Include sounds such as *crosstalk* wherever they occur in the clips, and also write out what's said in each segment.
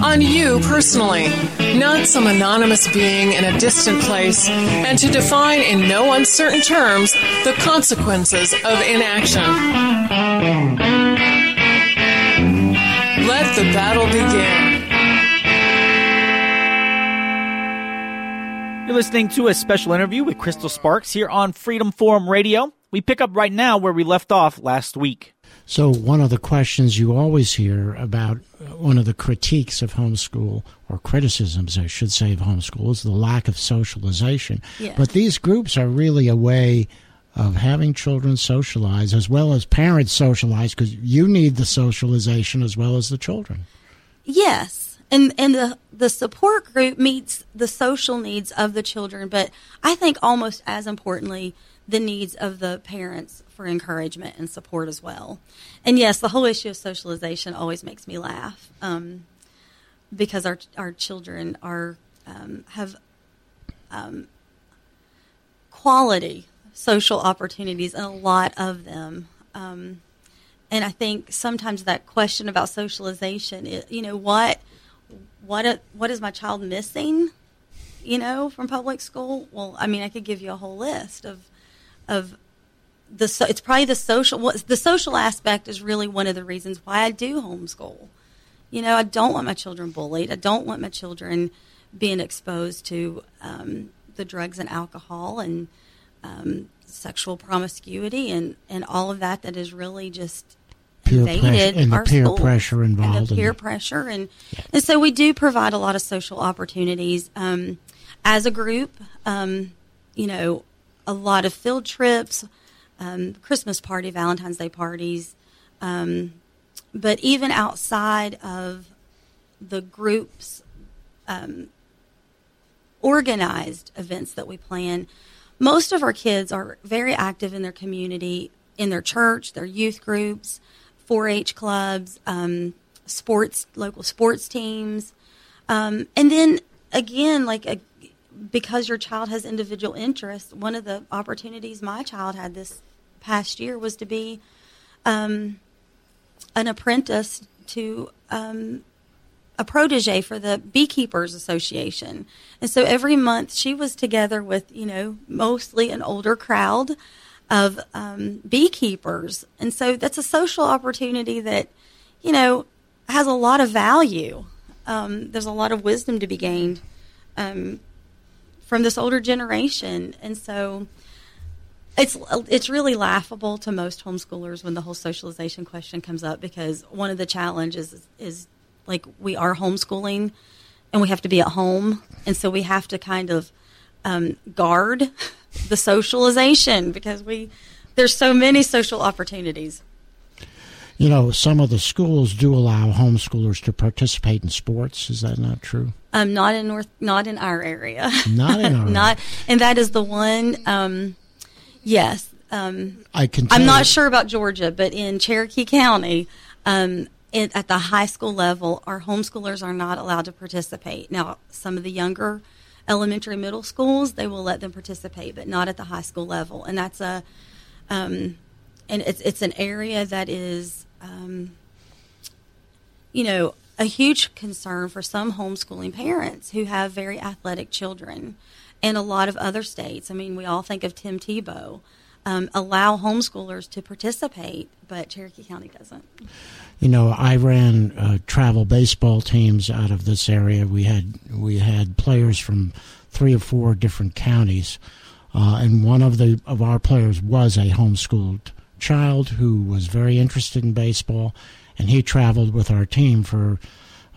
on you personally, not some anonymous being in a distant place, and to define in no uncertain terms the consequences of inaction. Let the battle begin. You're listening to a special interview with Crystal Sparks here on Freedom Forum Radio. We pick up right now where we left off last week. So, one of the questions you always hear about uh, one of the critiques of homeschool, or criticisms, I should say, of homeschool, is the lack of socialization. Yeah. But these groups are really a way of having children socialize as well as parents socialize because you need the socialization as well as the children. Yes. And and the the support group meets the social needs of the children, but I think almost as importantly, the needs of the parents for encouragement and support as well. And yes, the whole issue of socialization always makes me laugh um, because our our children are um, have um, quality social opportunities and a lot of them. Um, and I think sometimes that question about socialization, you know, what what what is my child missing? You know, from public school. Well, I mean, I could give you a whole list of of the so, it's probably the social what the social aspect is really one of the reasons why I do homeschool. You know, I don't want my children bullied. I don't want my children being exposed to um, the drugs and alcohol and um, sexual promiscuity and, and all of that that is really just Peer invaded pressure and the peer schools. pressure involved and the peer pressure and and so we do provide a lot of social opportunities um, as a group. Um, you know, a lot of field trips, um, Christmas party, Valentine's Day parties, um, but even outside of the groups um, organized events that we plan, most of our kids are very active in their community, in their church, their youth groups, 4-H clubs, um, sports, local sports teams, um, and then again, like a, because your child has individual interests, one of the opportunities my child had this past year was to be um, an apprentice to um, a protege for the Beekeepers Association. And so every month she was together with, you know, mostly an older crowd of um, beekeepers. And so that's a social opportunity that, you know, has a lot of value. Um, there's a lot of wisdom to be gained um, from this older generation. And so it's it's really laughable to most homeschoolers when the whole socialization question comes up because one of the challenges is, is like we are homeschooling and we have to be at home and so we have to kind of um, guard *laughs* the socialization because we there's so many social opportunities You know, some of the schools do allow homeschoolers to participate in sports. Is that not true? um, not in north not in our area Not in *laughs* our not and that is the one um, yes um, I can. I'm not you- sure about Georgia, but in Cherokee County, um, it, at the high school level, our homeschoolers are not allowed to participate. Now, some of the younger elementary, middle schools, they will let them participate, but not at the high school level. And that's a, um, and it's it's an area that is, um, you know, a huge concern for some homeschooling parents who have very athletic children, and a lot of other states. I mean, we all think of Tim Tebow. Um, allow homeschoolers to participate, but Cherokee County doesn't. You know, I ran uh, travel baseball teams out of this area. We had we had players from three or four different counties, uh, and one of the of our players was a homeschooled child who was very interested in baseball, and he traveled with our team for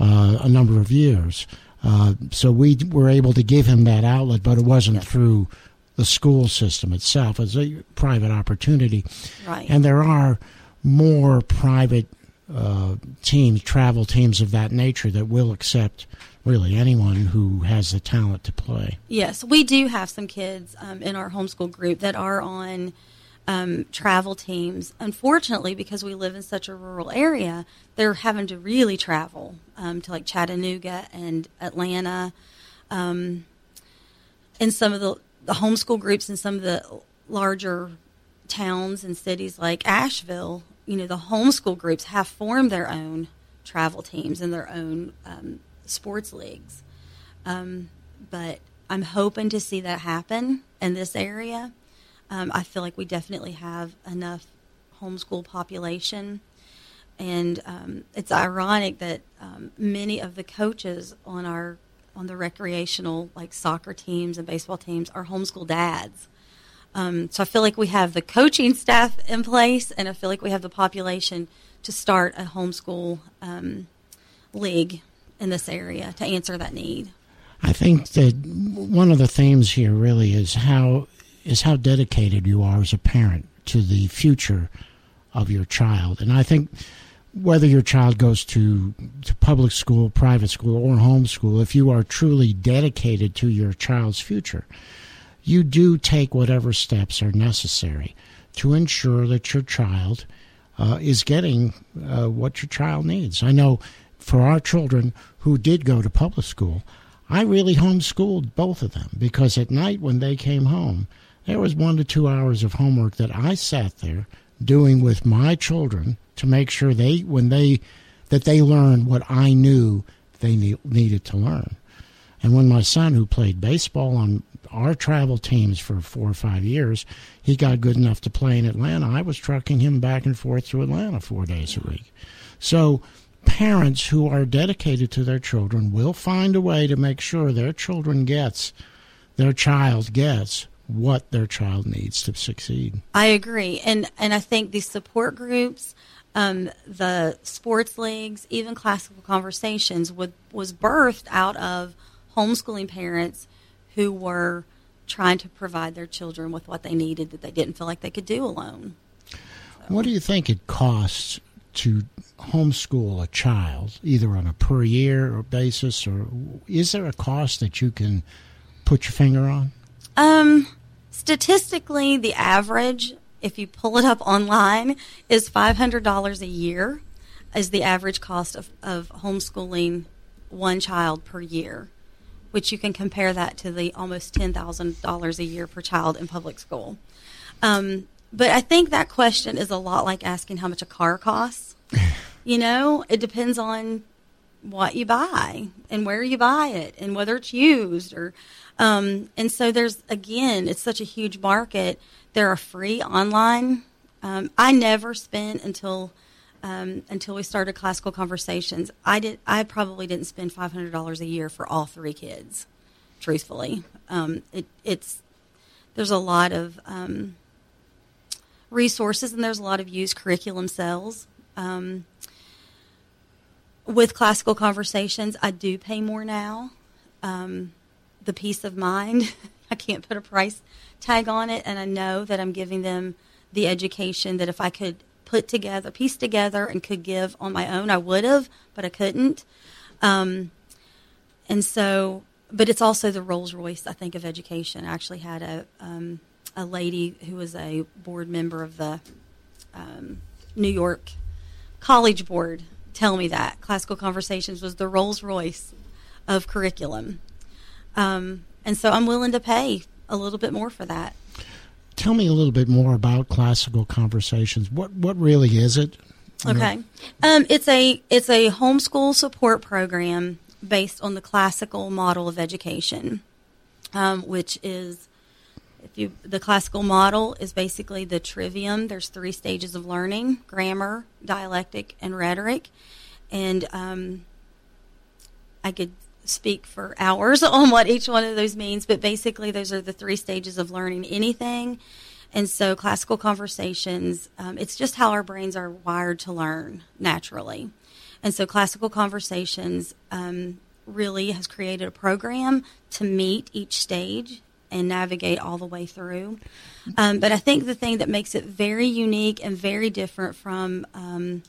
uh, a number of years. Uh, so we were able to give him that outlet, but it wasn't through the school system itself. It's a private opportunity. Right. And there are more private uh, teams, travel teams of that nature that will accept really anyone who has the talent to play. Yes, we do have some kids um, in our homeschool group that are on um, travel teams. Unfortunately, because we live in such a rural area, they're having to really travel um, to like Chattanooga and Atlanta. Um, and some of the, the homeschool groups in some of the larger towns and cities like Asheville, you know, the homeschool groups have formed their own travel teams and their own um, sports leagues. Um, but I'm hoping to see that happen in this area. Um, I feel like we definitely have enough homeschool population. And um, it's ironic that um, many of the coaches on our on the recreational like soccer teams and baseball teams are homeschool dads. Um, so I feel like we have the coaching staff in place, and I feel like we have the population to start a homeschool um, league in this area to answer that need. I think that one of the themes here really is how is how dedicated you are as a parent to the future of your child, and I think whether your child goes to to public school, private school, or homeschool, if you are truly dedicated to your child's future, you do take whatever steps are necessary to ensure that your child uh, is getting uh, what your child needs. I know for our children who did go to public school, I really homeschooled both of them because at night when they came home, there was one to two hours of homework that I sat there doing with my children to make sure they when they that they learned what I knew they ne- needed to learn. And when my son, who played baseball on our travel teams for four or five years, he got good enough to play in Atlanta, I was trucking him back and forth to Atlanta four days a week. So parents who are dedicated to their children will find a way to make sure their children gets their child gets what their child needs to succeed. I agree, and and I think these support groups, um, the sports leagues, even classical conversations, would, was birthed out of homeschooling parents who were trying to provide their children with what they needed that they didn't feel like they could do alone. What do you think it costs to homeschool a child, either on a per year basis, or is there a cost that you can put your finger on? Um, statistically, the average, if you pull it up online, is five hundred dollars a year, is the average cost of, of homeschooling one child per year, which you can compare that to the almost ten thousand dollars a year per child in public school. Um, but I think that question is a lot like asking how much a car costs. *laughs* you know, it depends on what you buy and where you buy it and whether it's used or um, and so there's again it's such a huge market. There are free online. Um, i never spent until um, until we started classical conversations. I did i probably didn't spend $500 a year for all three kids truthfully. Um, it, it's there's a lot of um, resources and there's a lot of used curriculum sales um, with classical conversations, I do pay more now. The peace of mind, *laughs* I can't put a price tag on it, and I know that I'm giving them the education that if I could put together, piece together, and could give on my own, I would have, but I couldn't. Um, and so, but it's also the Rolls Royce, I think, of education. I actually had a um, a lady who was a board member of the um, New York College Board tell me that classical conversations was the Rolls Royce of curriculum, um, and so I'm willing to pay a little bit more for that. Tell me a little bit more about classical conversations. What what really is it? Okay, um, it's a it's a homeschool support program based on the classical model of education, um, which is if you the classical model is basically the trivium. There's three stages of learning: grammar, dialectic, and rhetoric. And um, I could speak for hours *laughs* on what each one of those means, but basically, those are the three stages of learning anything. And so, classical conversations, um, it's just how our brains are wired to learn naturally. And so, Classical Conversations um, really has created a program to meet each stage and navigate all the way through. Um, but I think the thing that makes it very unique and very different from um,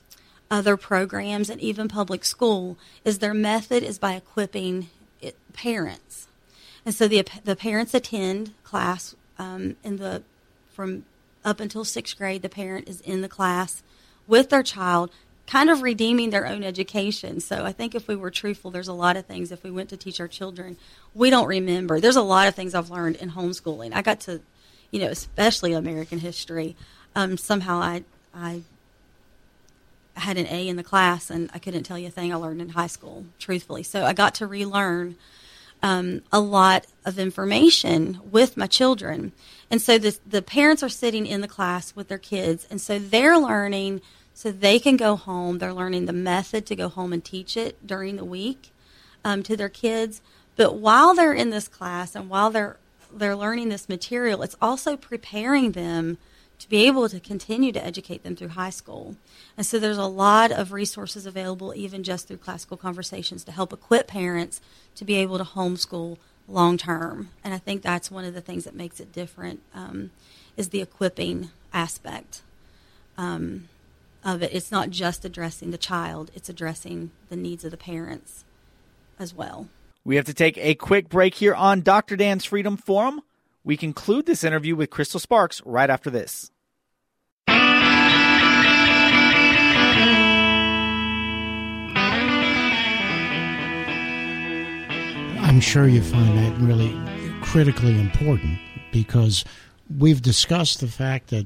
other programs and even public school is their method is by equipping it, parents. And so the, the parents attend class um, in the from up until sixth grade. The parent is in the class with their child kind of redeeming their own education. So I think if we were truthful, there's a lot of things if we went to teach our children, we don't remember. There's a lot of things I've learned in homeschooling. I got to, you know, especially American history. Um, somehow I I had an A in the class, and I couldn't tell you a thing I learned in high school, truthfully. So I got to relearn um, a lot of information with my children. And so the, the parents are sitting in the class with their kids, and so they're learning – so they can go home. They're learning the method to go home and teach it during the week um, to their kids. But while they're in this class and while they're they're learning this material, it's also preparing them to be able to continue to educate them through high school. And so there's a lot of resources available, even just through classical conversations, to help equip parents to be able to homeschool long term. And I think that's one of the things that makes it different um, is the equipping aspect. Um, of it. It's not just addressing the child, it's addressing the needs of the parents as well. We have to take a quick break here on Dr. Dan's Freedom Forum. We conclude this interview with Crystal Sparks right after this. I'm sure you find that really critically important because we've discussed the fact that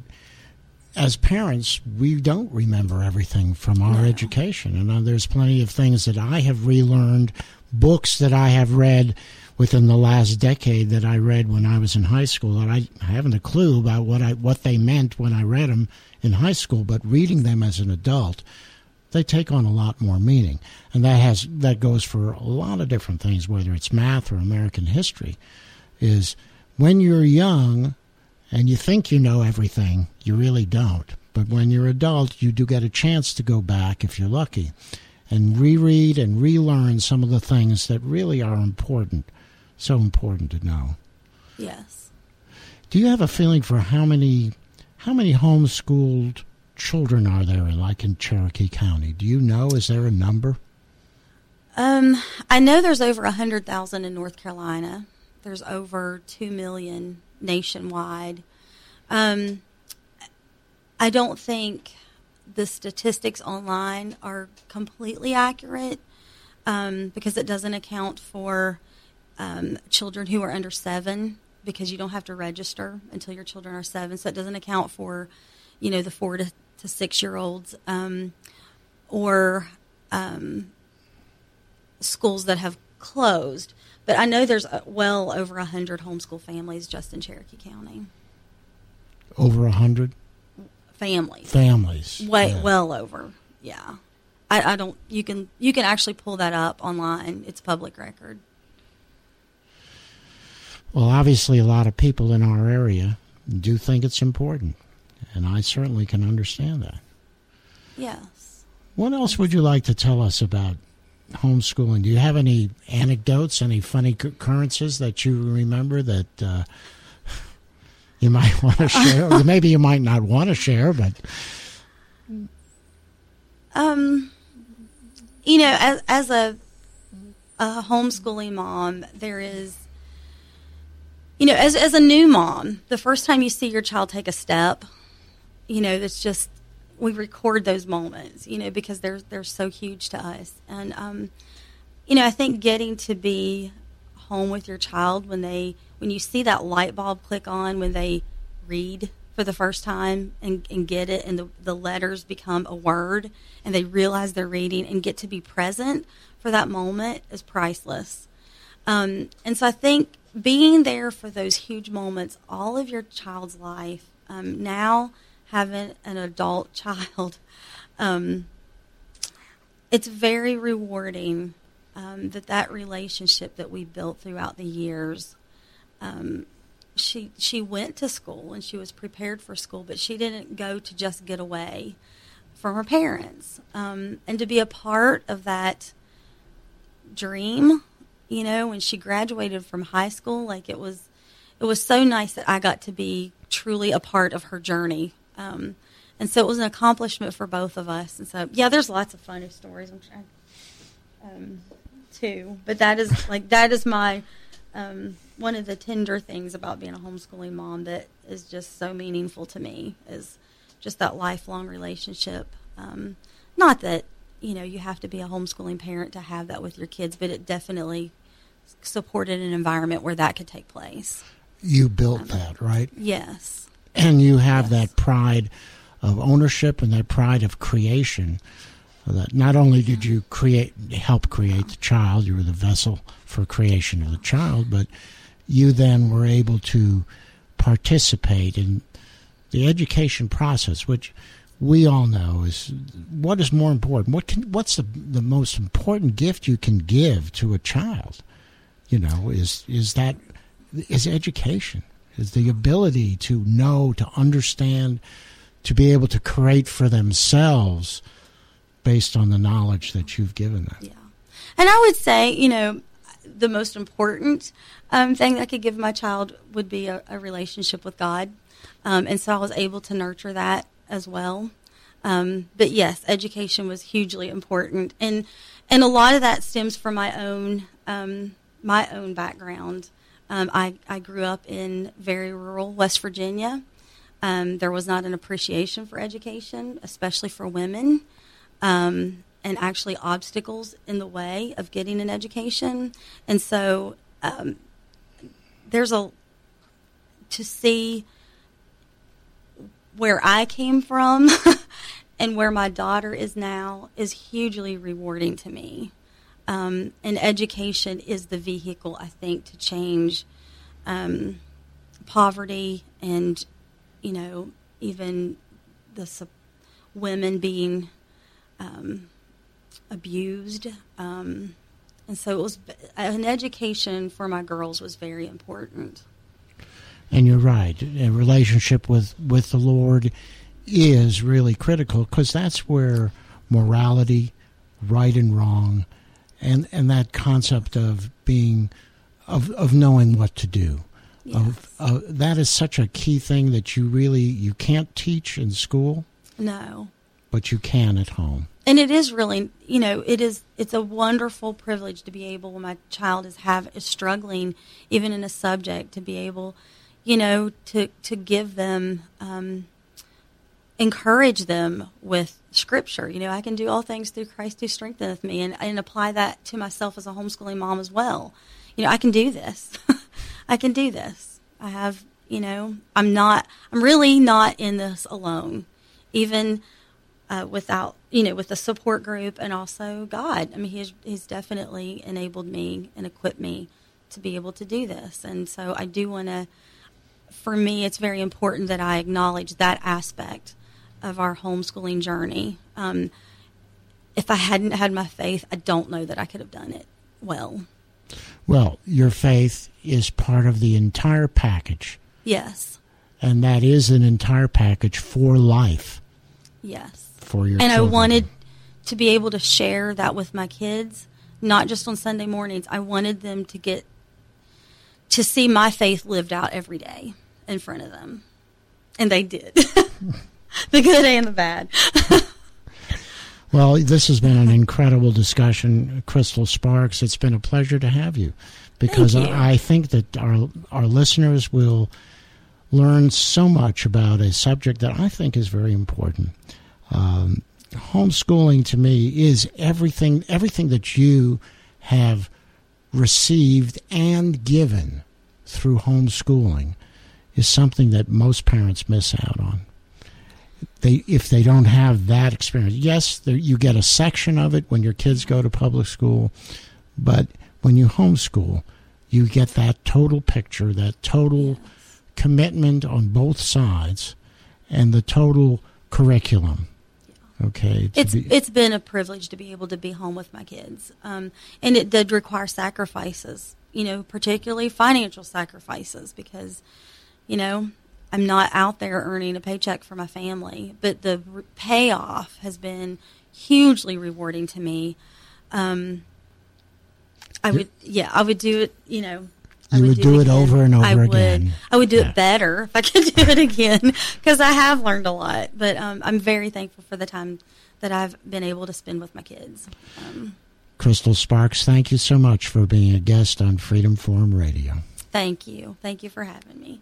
as parents, we don't remember everything from our no. education. And uh, there's plenty of things that I have relearned, books that I have read within the last decade that I read when I was in high school that I, I haven't a clue about what I what they meant when I read them in high school, but reading them as an adult, they take on a lot more meaning. And that has that goes for a lot of different things, whether it's math or American history, is when you're young, and you think you know everything, you really don't. But when you're adult, you do get a chance to go back if you're lucky and reread and relearn some of the things that really are important, so important to know. Yes. Do you have a feeling for how many how many homeschooled children are there like in Cherokee County? Do you know is there a number? Um, I know there's over a hundred thousand in North Carolina. There's over two million nationwide. Um, I don't think the statistics online are completely accurate um, because it doesn't account for um, children who are under seven because you don't have to register until your children are seven. So it doesn't account for, you know, the four to, to six year olds um, or um, schools that have closed. But I know there's uh, well over a hundred homeschool families just in Cherokee County. Over a hundred families. Families. Way yeah. well over. Yeah. I, I don't. You can you can actually pull that up online. It's public record. Well, obviously, a lot of people in our area do think it's important, and I certainly can understand that. Yes. What else would you like to tell us about homeschooling. Do you have any anecdotes, any funny occurrences that you remember that uh, you might *laughs* want to share? or maybe you might not want to share, but um, you know, as as a a homeschooling mom, there is you know, as as a new mom, the first time you see your child take a step, you know, it's just we record those moments, you know, because they're they're so huge to us. And um, you know, I think getting to be home with your child when they when you see that light bulb click on when they read for the first time and, and get it and the, the letters become a word and they realize they're reading and get to be present for that moment is priceless. Um, and so I think being there for those huge moments, all of your child's life, um, now having an adult *laughs* child, um, it's very rewarding um, that that relationship that we built throughout the years. Um, she she went to school and she was prepared for school, but she didn't go to just get away. from her parents, um, and to be a part of that dream. You know, when she graduated from high school, like it was, it was so nice that I got to be truly a part of her journey. Um, and so it was an accomplishment for both of us. And so, yeah, there's lots of funny stories. I'm trying, um, too, but that is like that is my um, one of the tender things about being a homeschooling mom that is just so meaningful to me is just that lifelong relationship. Um, not that you know you have to be a homeschooling parent to have that with your kids, but it definitely supported an environment where that could take place. You built um, that, right? Yes. And you have yes. that pride of ownership and that pride of creation. That not only did you create, help create the child, you were the vessel for creation of the child, but you then were able to participate in the education process, which we all know is what is more important. What can what's the the most important gift you can give to a child? You know, is is that is education, is the ability to know, to understand, to be able to create for themselves based on the knowledge that you've given them. Yeah. And I would say, you know, the most important um, thing I could give my child would be a, a relationship with God. Um, and so I was able to nurture that as well. Um, but yes, education was hugely important, and and a lot of that stems from my own um, my own background. Um, I I grew up in very rural West Virginia. Um, there was not an appreciation for education, especially for women, um, and actually obstacles in the way of getting an education. And so there's a to see where I came from *laughs* and where my daughter is now is hugely rewarding to me. Um, and education is the vehicle, I think, to change um, poverty and, you know, even the su- women being um, abused. Um, and so it was an education for my girls was very important. And you're right. A relationship with, with the Lord is really critical because that's where morality, right and wrong, and, and that concept of being, of, of knowing what to do. Yes. Of, uh, that is such a key thing that you really you can't teach in school. No. But you can at home. And it is really, you know, it is it's a wonderful privilege to be able when my child is have is struggling even in a subject to be able you know, to to give them, um, encourage them with Scripture. You know, I can do all things through Christ who strengtheneth me, and and apply that to myself as a homeschooling mom as well. You know, I can do this. *laughs* I can do this. I have, you know, I'm not. I'm really not in this alone, even. Uh, without you know with the support group and also God. I mean, he's he's definitely enabled me and equipped me to be able to do this, and so I do want to for me, it's very important that I acknowledge that aspect of our homeschooling journey. Um, if I hadn't had my faith, I don't know that I could have done it well. Well, your faith is part of the entire package. Yes. And that is an entire package for life. Yes. For your And children. I wanted to be able to share that with my kids, not just on Sunday mornings. I wanted them to get to see my faith lived out every day in front of them. And they did. *laughs* *laughs* the good and the bad. *laughs* well, this has been an incredible discussion, Crystal Sparks. It's been a pleasure to have you because you. I, I think that our our listeners will learn so much about a subject that I think is very important. Um, homeschooling to me is everything everything that you have received and given through homeschooling is something that most parents miss out on. They, if they don't have that experience, yes, there, you get a section of it when your kids go to public school, but when you homeschool, you get that total picture, that total commitment on both sides, and the total curriculum. Okay, it's be, it's been a privilege to be able to be home with my kids, um, and it did require sacrifices. You know, particularly financial sacrifices because, you know, I'm not out there earning a paycheck for my family, but the payoff has been hugely rewarding to me. Um, I would, yeah, I would do it. You know, I You would do it again. over and over I would, again. I would do Yeah. it better if I could *laughs* do it again because I have learned a lot. But um, I'm very thankful for the time that I've been able to spend with my kids. Um, Crystal Sparks, thank you so much for being a guest on Freedom Forum Radio. thank you, thank you for having me.